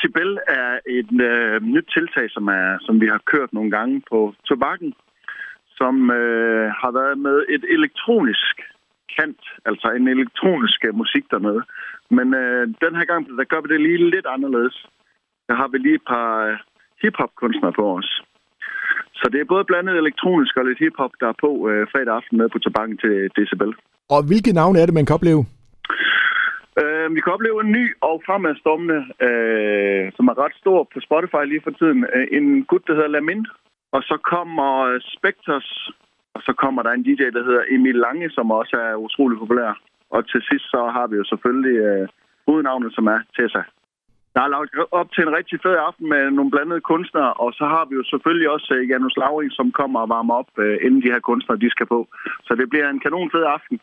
Sibel er et øh, nyt tiltag, som, er, som vi har kørt nogle gange på tobakken, som øh, har været med et elektronisk kant, altså en elektronisk øh, musik dernede. Men øh, den her gang, der gør vi det lige lidt anderledes. Der har vi lige et par øh, hiphop-kunstnere på os. Så det er både blandet elektronisk og lidt hiphop, der er på øh, fredag aften med på tobakken til Decibel. Og hvilke navne er det, man kan opleve? Øh, vi kan opleve en ny og fremadstormende, øh, som er ret stor på Spotify lige for tiden. Øh, en gut, der hedder Lamin. Og så kommer øh, Spectres, og så kommer der en DJ, der hedder Emil Lange, som også er utrolig populær. Og til sidst så har vi jo selvfølgelig øh, hovednavnet, som er Tessa. Der er lagt op til en rigtig fed aften med nogle blandede kunstnere, og så har vi jo selvfølgelig også øh, Janus Lauring, som kommer og varmer op, inden de her kunstnere de skal på. Så det bliver en kanon fed aften.